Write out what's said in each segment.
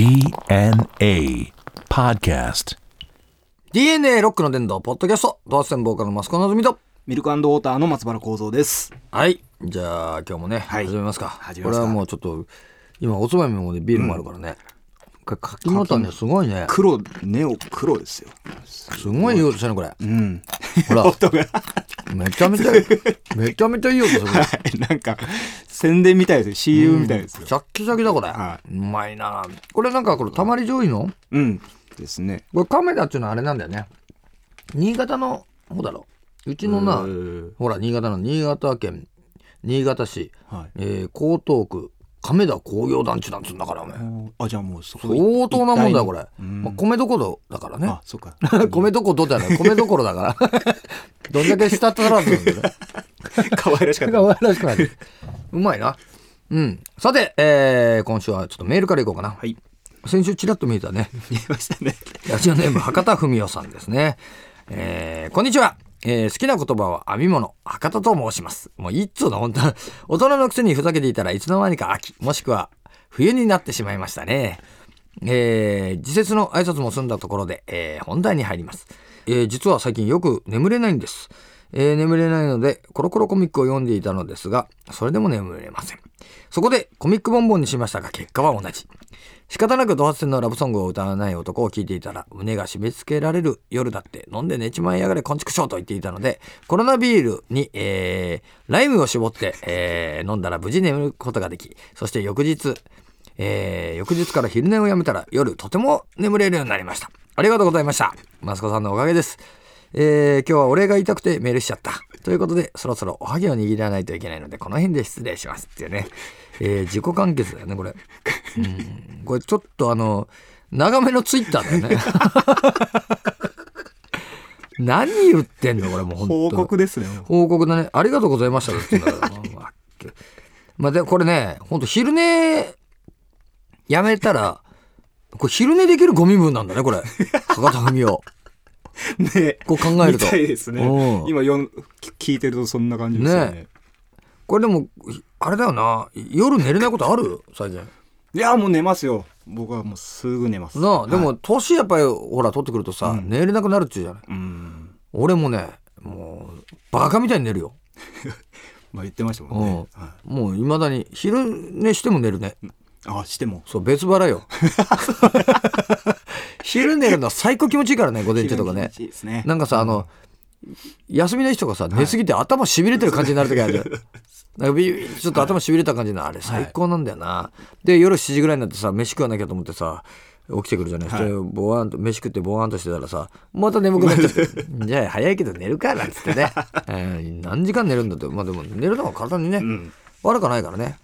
DNA Podcast. DNA ロックの伝道ポッドキャストドアステンボーカルのマスコのぞみと。ミルクウォーターの松原幸三です。はい。じゃあ今日もね、はい。始めますか。始めますか。これはもうちょっと今おつまみもねビールもあるからね、これ柿の種すごいね。黒、ネオ黒ですよ。すごいいい音してるねこれ。うん。ほら。音が。めちゃめちゃめちゃめちゃいい音する。はい。なんか、宣伝みたいですよ。CM みたいですよ。シャッキシャキだこれ、はうまいな。これなんかこれたまり醤油の？うん。ですね。これ亀田っていうのはあれなん。だよね新潟のほうだろうちのなほら新潟の新潟県新潟市、はいえー江東区亀田工業団地なん。つうん。だからお前あ、じゃあもうそこ相当なもん。だよこれ、うん。まあ、米どころだからねあ、そうか。米どころだよね米どころだからどん。だけ下ったらずなん。だよね可愛らしかった。可愛らしくなるうまいなうんさて、えー今週はちょっとメールからいこうかな、はい。先週ちらっと見えたね見えましたね。ラジオネーム博多文夫さんですね。えーこんにちは。えー好きな言葉は編み物、博多と申します。もういっつうの、本当大人のくせにふざけていたらいつの間にか秋、もしくは冬になってしまいましたね。えー自節の挨拶も済んだところで、えー本題に入ります。えー実は最近よく眠れないんです。えー眠れないので、コロコロコミックを読んでいたのですが、それでも眠れません。そこでコミックボンボンにしましたが、結果は同じ。仕方なくド発線のラブソングを歌わない男を聞いていたら胸が締め付けられる夜だって飲んで寝ちまいやがれこんちくしょうと言っていたのでコロナビールに、えーライムを絞って、えー飲んだら無事眠ることができそして翌日、えー翌日から昼寝をやめたら夜とても眠れるようになりましたありがとうございましたマスコさんのおかげですえー今日はお礼が言いたくてメールしちゃった。ということで、そろそろおはぎを握らないといけないので、この辺で失礼しますっていうね。えー自己完結だよね、これ。うん、これちょっとあの、長めのツイッターだよね。何言ってんのこれもう本当報告ですね。報告だね。ありがとうございましたって言うんだから。まあまあ、で、これね、本当昼寝やめたら、これ昼寝できるゴミ分なんだね、これ。博多文雄。ねこう考えるとみたいですねうん。今よん聞いてるとそんな感じですよねね。これでも、あれだよな。夜寝れないことある？最近。いや、もう寝ますよ。僕はもうすぐ寝ます。なあ、でもはい、年やっぱり、ほら、取ってくるとさ、寝れなくなるっちゅうじゃない。うん。俺もね、もう、バカみたいに寝るよ。まあ言ってましたもうんんね。はもう、未だに、昼寝しても寝るね。いあ、しても。そう、別腹よ。昼寝るのは最高気持ちいいからね、午前中とかね気持。ちいいですね。なんかさ、あの、休みの日とかさ、寝すぎて頭しびれてる感じになる時あるじゃん。なんかビビちょっと頭しびれた感じのあれ最高なんだよな。で、夜7時ぐらいになってさ、飯食わなきゃと思ってさ、起きてくるじゃない、はいでボワンと飯食ってボワンとしてたらさまた眠くなっちゃって じゃあ早いけど寝るかなんつってね、えー何時間寝るんだってまあでも寝るのは体にね、ん悪くないからね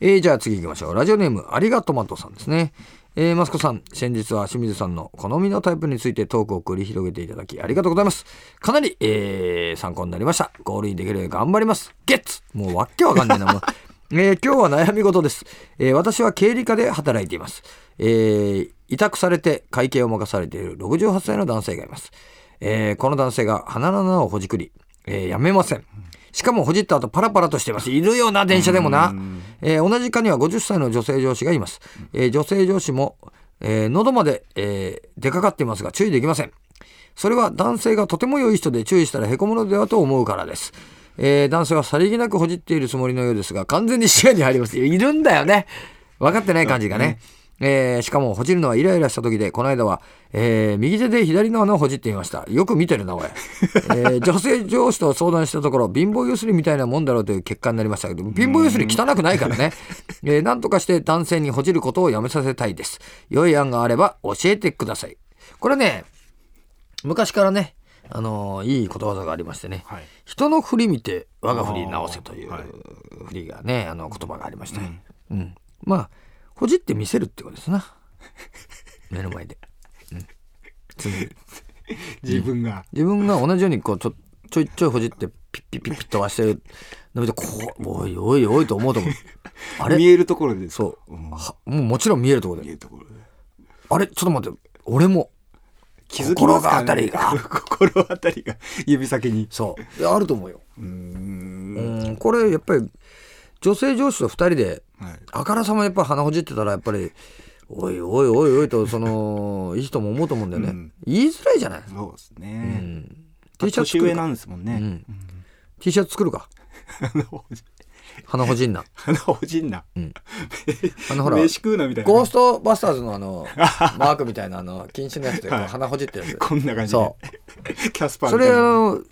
えーじゃあ次行きましょう。ラジオネーム、ありがとまとさんですね。えーマスコさん、先日は清水さんの好みのタイプについてトークを繰り広げていただきありがとうございます。かなり、えー参考になりました。ゴールインできるように頑張ります。ゲッツもうわけわかんないな、もう。えー今日は悩み事です、えー私は経理課で働いています。えー委託されて会計を任されている68歳の男性がいます。えーこの男性が鼻の穴をほじくり、えーやめません。しかもほじった後パラパラとしてます。いるよな、電車でもな。えー同じ課には50歳の女性上司がいます。えー女性上司も、えー喉まで、えー出かかっていますが注意できません。それは男性がとても良い人で注意したらへこむのではと思うからです。えー男性はさりげなくほじっているつもりのようですが完全に視野に入ります。いるんだよね。分かってない感じがね。えーしかもほじるのはイライラした時でこの間は、えー右手で左の穴をほじってみました。よく見てるなおい、えー女性上司と相談したところ貧乏ゆすりみたいなもんだろうという結果になりましたけど貧乏ゆすり汚くないからね、えーなんとかして男性にほじることをやめさせたいです。良い案があれば教えてください。これね昔からねあのーいいことわざがありましてね、はい。人の振り見て我が振り直せという振りがねあの言葉がありまして、うん。まあほじって見せるってことですな。目の前で、うん、自分が。自分が同じようにこうちょちょいちょいほじってピッピッピッピッとはしてる。の見てこうおいおいおいと思うと思う。あれ？見えるところで。そう、うん。はもうもちろん見えるところで。見えるところで。あれ？ちょっと待って。俺も。気づきますか、ね、心が当たりが。心当たりが指先に。そう。あると思うよ。うんこれやっぱり女性上司と2人ではい。あからさまやっぱ鼻ほじってたらやっぱりおいおいおいおいとそのいい人も思うと思うんだよね、うん。言いづらいじゃない、そうですうね、ん、T シャツ作るか、なんですもんね、うん。うん。T シャツ作るか？花ほじんな。鼻ほじんな。あのほら飯食うなみたいな。ゴーストバスターズのあの マークみたいなあの禁止のやつで鼻ほじってるやつ。こんな感じで。そキャスパーそれあの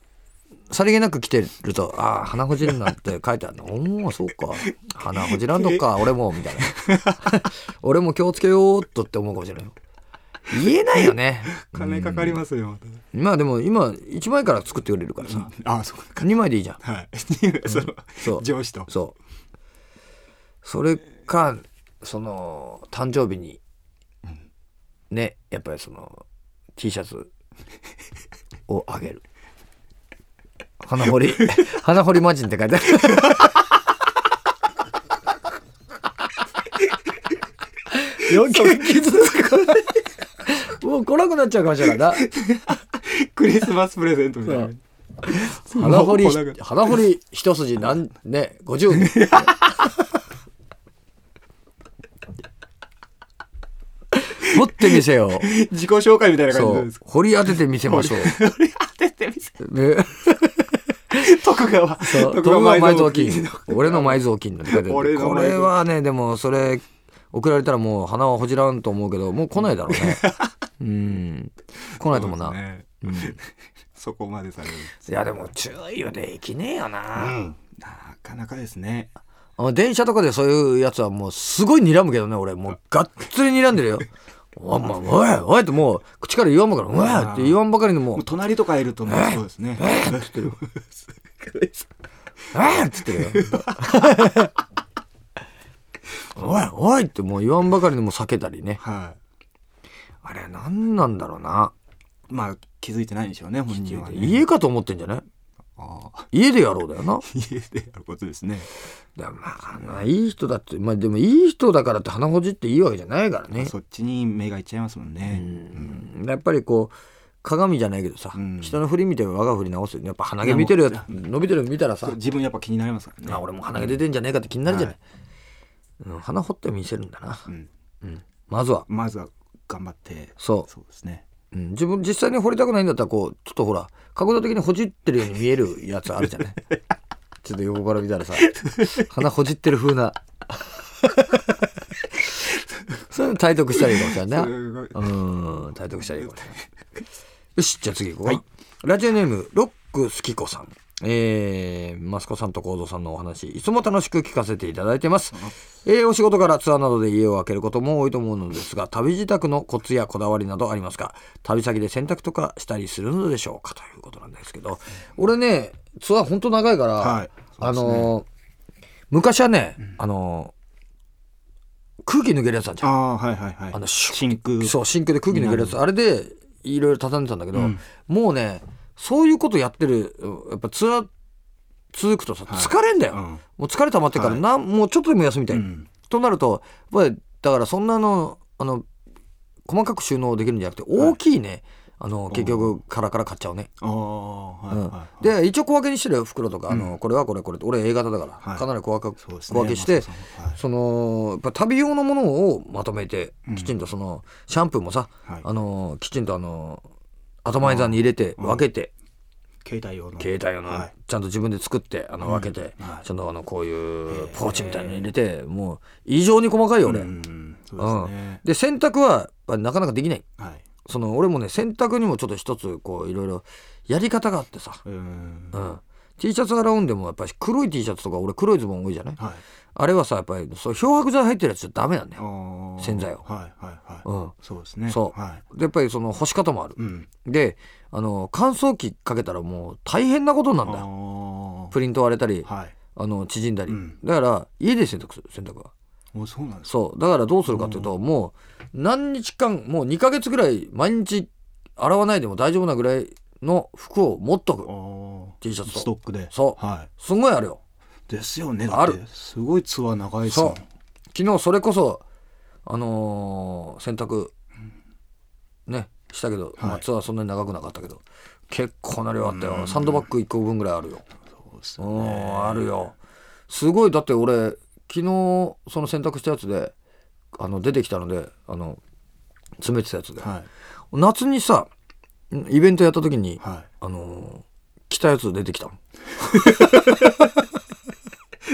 さりげなく来てると「ああ鼻ほじるな」って書いてあるの「おおそうか。鼻ほじらんのか 俺も」みたいな「俺も気をつけようっと」って思うかもしれないよ。言えないよね。金かかりますよ、まあでも今1枚から作ってくれるからさ。あそうか。2枚でいいじゃん。はい。そのそう。上司と。そう。それかその誕生日にねやっぱりその T シャツをあげる花掘り 花掘り魔人って書いてある。余計傷つくもう来なくなっちゃうかもしれないな。クリスマスプレゼントみたいな。花掘り花掘り一筋なんね50年掘ってみせよう。自己紹介みたいな感じです。か掘り当ててみせましょう。当ててみせ。ね 徳川。そう徳徳川埋蔵金。金。俺の埋蔵金これはねでもそれ送られたらもう花はほじらんと思うけどもう来ないだろうね。うん。来ないと思うな。ね。うん。いそこまでされるやでも注意はできねえよな、なかなかですね。電車とかでそういうやつはもうすごい睨むけどね俺。もうがっつり睨んでるよ お前おいおいってもう口から言わんばかりおいって言わんばかりにもう。もう隣とかいるともうそうですね。えっつってるえっつってるよ。おいおいってもう言わんばかりにも避けたりね。はあれ何なんだろうな。いまあ気づいてないんでしょうね本人はね。家かと思ってんじゃない？家でやろうだよな。家でやることですね。でもまあいい人だってまあでもいい人だからって鼻ほじっていいわけじゃないからね。そっちに目がいっちゃいますもんね。うん。やっぱりこう鏡じゃないけどさ、うん。人の振り見て我が振り直すやっぱ鼻毛見てるやつ伸びてるの見たらさ自分やっぱ気になりますからね。あ俺も鼻毛出てんじゃねえかって気になるじゃない、うん、鼻掘って見せるんだな、うん。うん、まずは。まずは頑張って。そう。そうですねうん、自分実際に掘りたくないんだったらこうちょっとほら角度的にほじってるように見えるやつあるじゃない？ちょっと横から見たらさ鼻ほじってる風な。そういうの体得したらいいかもしれな。い。なうん。体得したらいいかもしれないよしじゃあ次行こう。か、ラジオネームロックスキコさんえー、マスコさんとコードさんのお話いつも楽しく聞かせていただいてます、えーお仕事からツアーなどで家を空けることも多いと思うのですが旅支度のコツやこだわりなどありますか？旅先で洗濯とかしたりするのでしょうかということなんですけど。俺ねツアーほんと長いから、はい。あのー昔はね、あのー空気抜けるやつあるじゃん。ああはいはいはい。あの真空。そう真空で空気抜けるやつ。あれでいろいろ畳んでたんだけど、うん。もうねそういうことやってるやっぱツアー続くとさはい。疲れんだよ、うん。もう疲れ溜まってから、はい。なんもうちょっとでも休みたい、うん。となるとやっぱりだからそんなのあの細かく収納できるんじゃなくて大きいね、あの結局カラカラ買っちゃうね、で一応小分けにしてるよ袋とか、あのこれはこれこれ俺 A 型だから、はい。かなり小分け小分けして、そのやっぱ旅用のものをまとめてきちんとそのシャンプーもさ、はい。あのきちんとあのアトマイザーに入れてうん。分けて、携帯用の。携帯用の、はい。ちゃんと自分で作ってあの分けて、はい。ちゃんとあのこういうポーチみたいに入れてもう異常に細かいよ俺、うんそううん。ですね。で洗濯はなかなかできない。はい。その俺もね洗濯にもちょっと一つこういろいろやり方があってさ、うん。うん T シャツ洗うんでもやっぱり黒い T シャツとか俺黒いズボン多いじゃない？はい。あれはさやっぱりそう漂白剤入ってるやつじゃダメなんだよ、洗剤を。はいはいはい。うん、そうですね。そう。はい。でやっぱりその干し方もある、うん。であの乾燥機かけたらもう大変なことなんだよ。あプリント割れたり、あはい。あの縮んだり、うん。だから家で洗濯する洗濯は。おそうなんですかそう。だからどうするかっていうと、もう何日間もう2ヶ月ぐらい毎日洗わないでも大丈夫なぐらいの服を持っとく。ああ T シャツとストックで。そう。はすごいあるよ。いですよね。ある。すごいツアー長いそう。昨日それこそあのー洗濯ねしたけど、まあ、はいツアーそんなに長くなかったけど結構な量あったうん。よサンドバッグ1個分ぐらいあるよ。そうですね。んあるよ。すごい。だって俺昨日その洗濯したやつであの出てきたのであの詰めてたやつで、は夏にさイベントやった時に、い。はあの着たやつ出てきた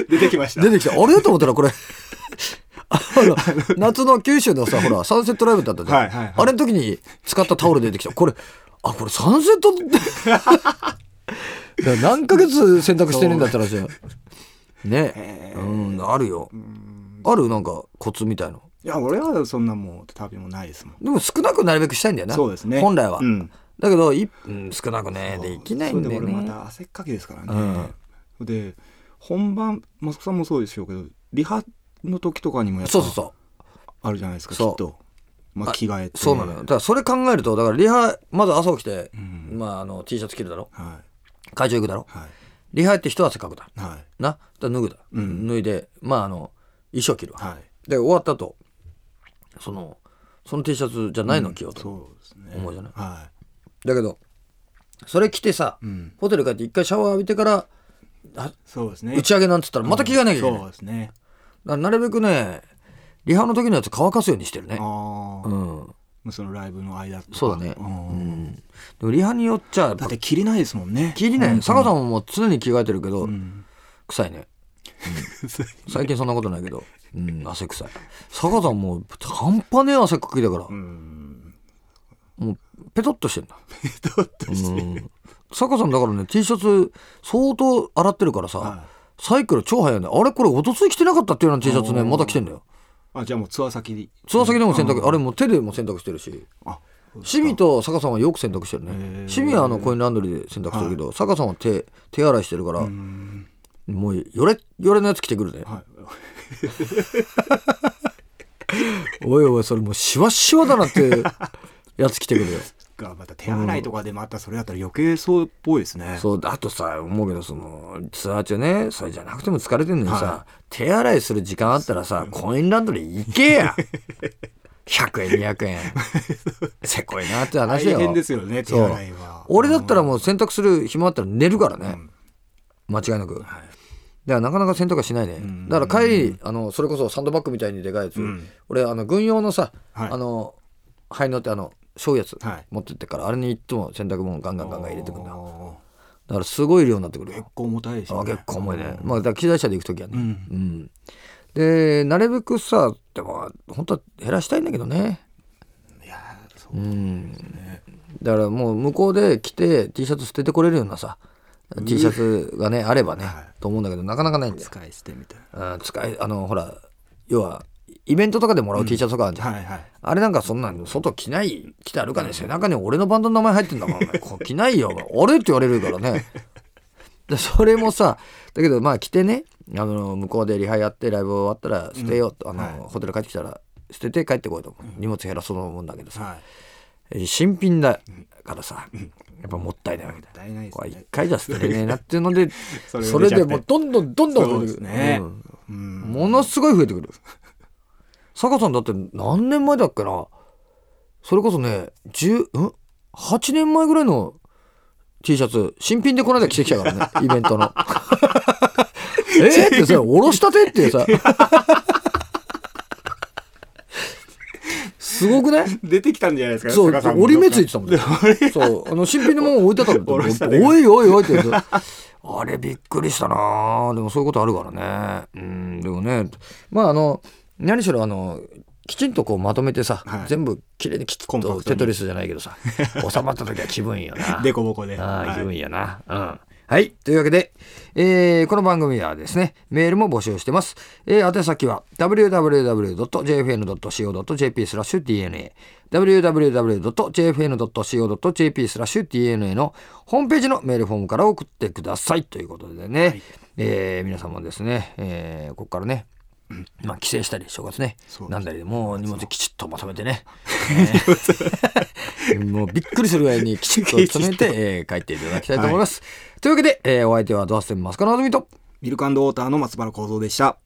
出てきました。出てきた。あれ？と思ったらこれ。夏の九州のさほらサンセットライブだったじゃん、はいはいはい。あれの時に使ったタオル出てきた。これあこれサンセットって？何ヶ月洗濯してるんだったらじゃね。うんあるよ。ある？なんかコツみたいの。いや俺はそんなもう旅もないですもん。でも少なくなるべくしたいんだよな。そうですね。本来は、うんだけどい、うん、少なくねできないんだよね。また汗っかきですからね、で本番マスコさんもそうでしょうけどリハの時とかにもやっぱそうそうそう。あるじゃないですかきっと、まあ、着替えて。そうなのよ。だからそれ考えるとだからリハまず朝起きて、ん。まあ、あの T シャツ着るだろ。は会場行くだろ。いはい。リハって一汗かくだ。はい。な。だ脱ぐだ、うん。脱いでまああの衣装着るわ、はい。で終わった後そのその T シャツじゃないの着ようと、そうですね。思うじゃない。はだけどそれ着てさ、い、うん、ホテル帰って一回シャワー浴びてからあそうですね。打ち上げなんつったらまた着替えなきゃいけない、そうですね。だからなるべくねリハの時のやつ乾かすようにしてるね。ああ、うん。そのライブの間とか。そうだね、ううん。ん、でもリハによっちゃやっぱだって着れないですもんね。着りない。坂さんももう常に着替えてるけど、うん。臭いね、うん。最近そんなことないけど、うん、汗臭い。坂さんもう半端ねえ汗っかきだから、うんもうペトッとしてんだ。どうとしてうん。坂さんだからね T シャツ相当洗ってるからさ、はサイクル超速いね。あれこれおとつい着てなかったっていうような T シャツねまた着てんだよ。あじゃあもうツアー先でつま先でも洗濯、うん。あれもう手でも洗濯してるし。あシミと坂さんはよく洗濯してるね。へー。シミはあのコインランドリーで洗濯するけど、坂さんは手手洗いしてるから、うん。もうよれよれのやつ着てくるね、はい。おいおいそれもうシワシワだなって やつ着てくるよ。がまた手洗いとかでまたそれだったら余計そうっぽいですね。そうあとさ思うけどそのツアー中ねそれじゃなくても疲れてんのにさ、は手洗いする時間あったらさコインランドリー行けや。100円200円。せこいなって話よ。大変ですよね手洗いは。俺だったらもう洗濯する暇あったら寝るからね、間違いなく、だからなかなか洗濯はしないね、ん。だから帰りあのそれこそサンドバッグみたいにでかいやつ、うん。俺あの軍用のさ、はい。あの灰のってあのそういうやつ、はい。持ってってからあれにいっつも洗濯物ガンガンガンガン入れてくんだ。だあからすごい量になってくる結構重たいですね結構重いね、まあだから機材車で行く時はね、うん。うん。でなるべくさでも本当は減らしたいんだけどね。いやーそううん。だからもう向こうで着て T シャツ捨ててこれるようなさ T シャツがねあればね、はい。と思うんだけどなかなかないんだよ、使い捨てみたいな。うん、使いあのほら要はイベントとかでもらう T シャツとかあるじゃん、はいはい。あれなんかそんなの外着ない着て歩かない背中に俺のバンドの名前入ってんだもんお前こう着ないよ。あれって言われるからね。でそれもさだけどまあ着てねあの向こうでリハやってライブ終わったら捨てようと、あのはい。ホテル帰ってきたら捨てて帰ってこいと思う。荷物減らそうと思うんだけどさ、はい。えー新品だからさやっぱもったいないわけだもっ一ね。回じゃ捨てれねえなっていうのでそれでもうどんどんどんどんね。うんうん。ものすごい増えてくる坂さんだって何年前だっけな？それこそね10ん？8年前ぐらいの T シャツ新品でこの間着てきたからね イベントの。え？ーってさおろしたてってさ。すごくね出てきたんじゃないですかそう折り目ついてたもんね。そうあの新品のもの置いてたん。だおいおいおいって言うとあれびっくりしたなでもそういうことあるからね。うんでもね。まああの何しろあのきちんとこうまとめてさ、はい。全部きれいにきちっとテトリスじゃないけどさ 収まった時は気分いいよな。デコボコで。ああ、はい。気分いいよな。うん。はい。というわけで、えーこの番組ではですね、メールも募集してます。えー宛先は www.jfn.co.jp スラッシュ DNA www.jfn.co.jp スラッシュ DNA のホームページのメールフォームから送ってください。ということでね、えー皆さんもですね、えーここからね、まあ、帰省したり正月ね。なんだりでもう荷物きちっとまとめてね、えーもうびっくりするぐらいにきちっと詰めて、えー帰っていただきたいと思います、というわけで、えーお相手はドアステンマスカのあずみとミルクウォーターの松原幸三でした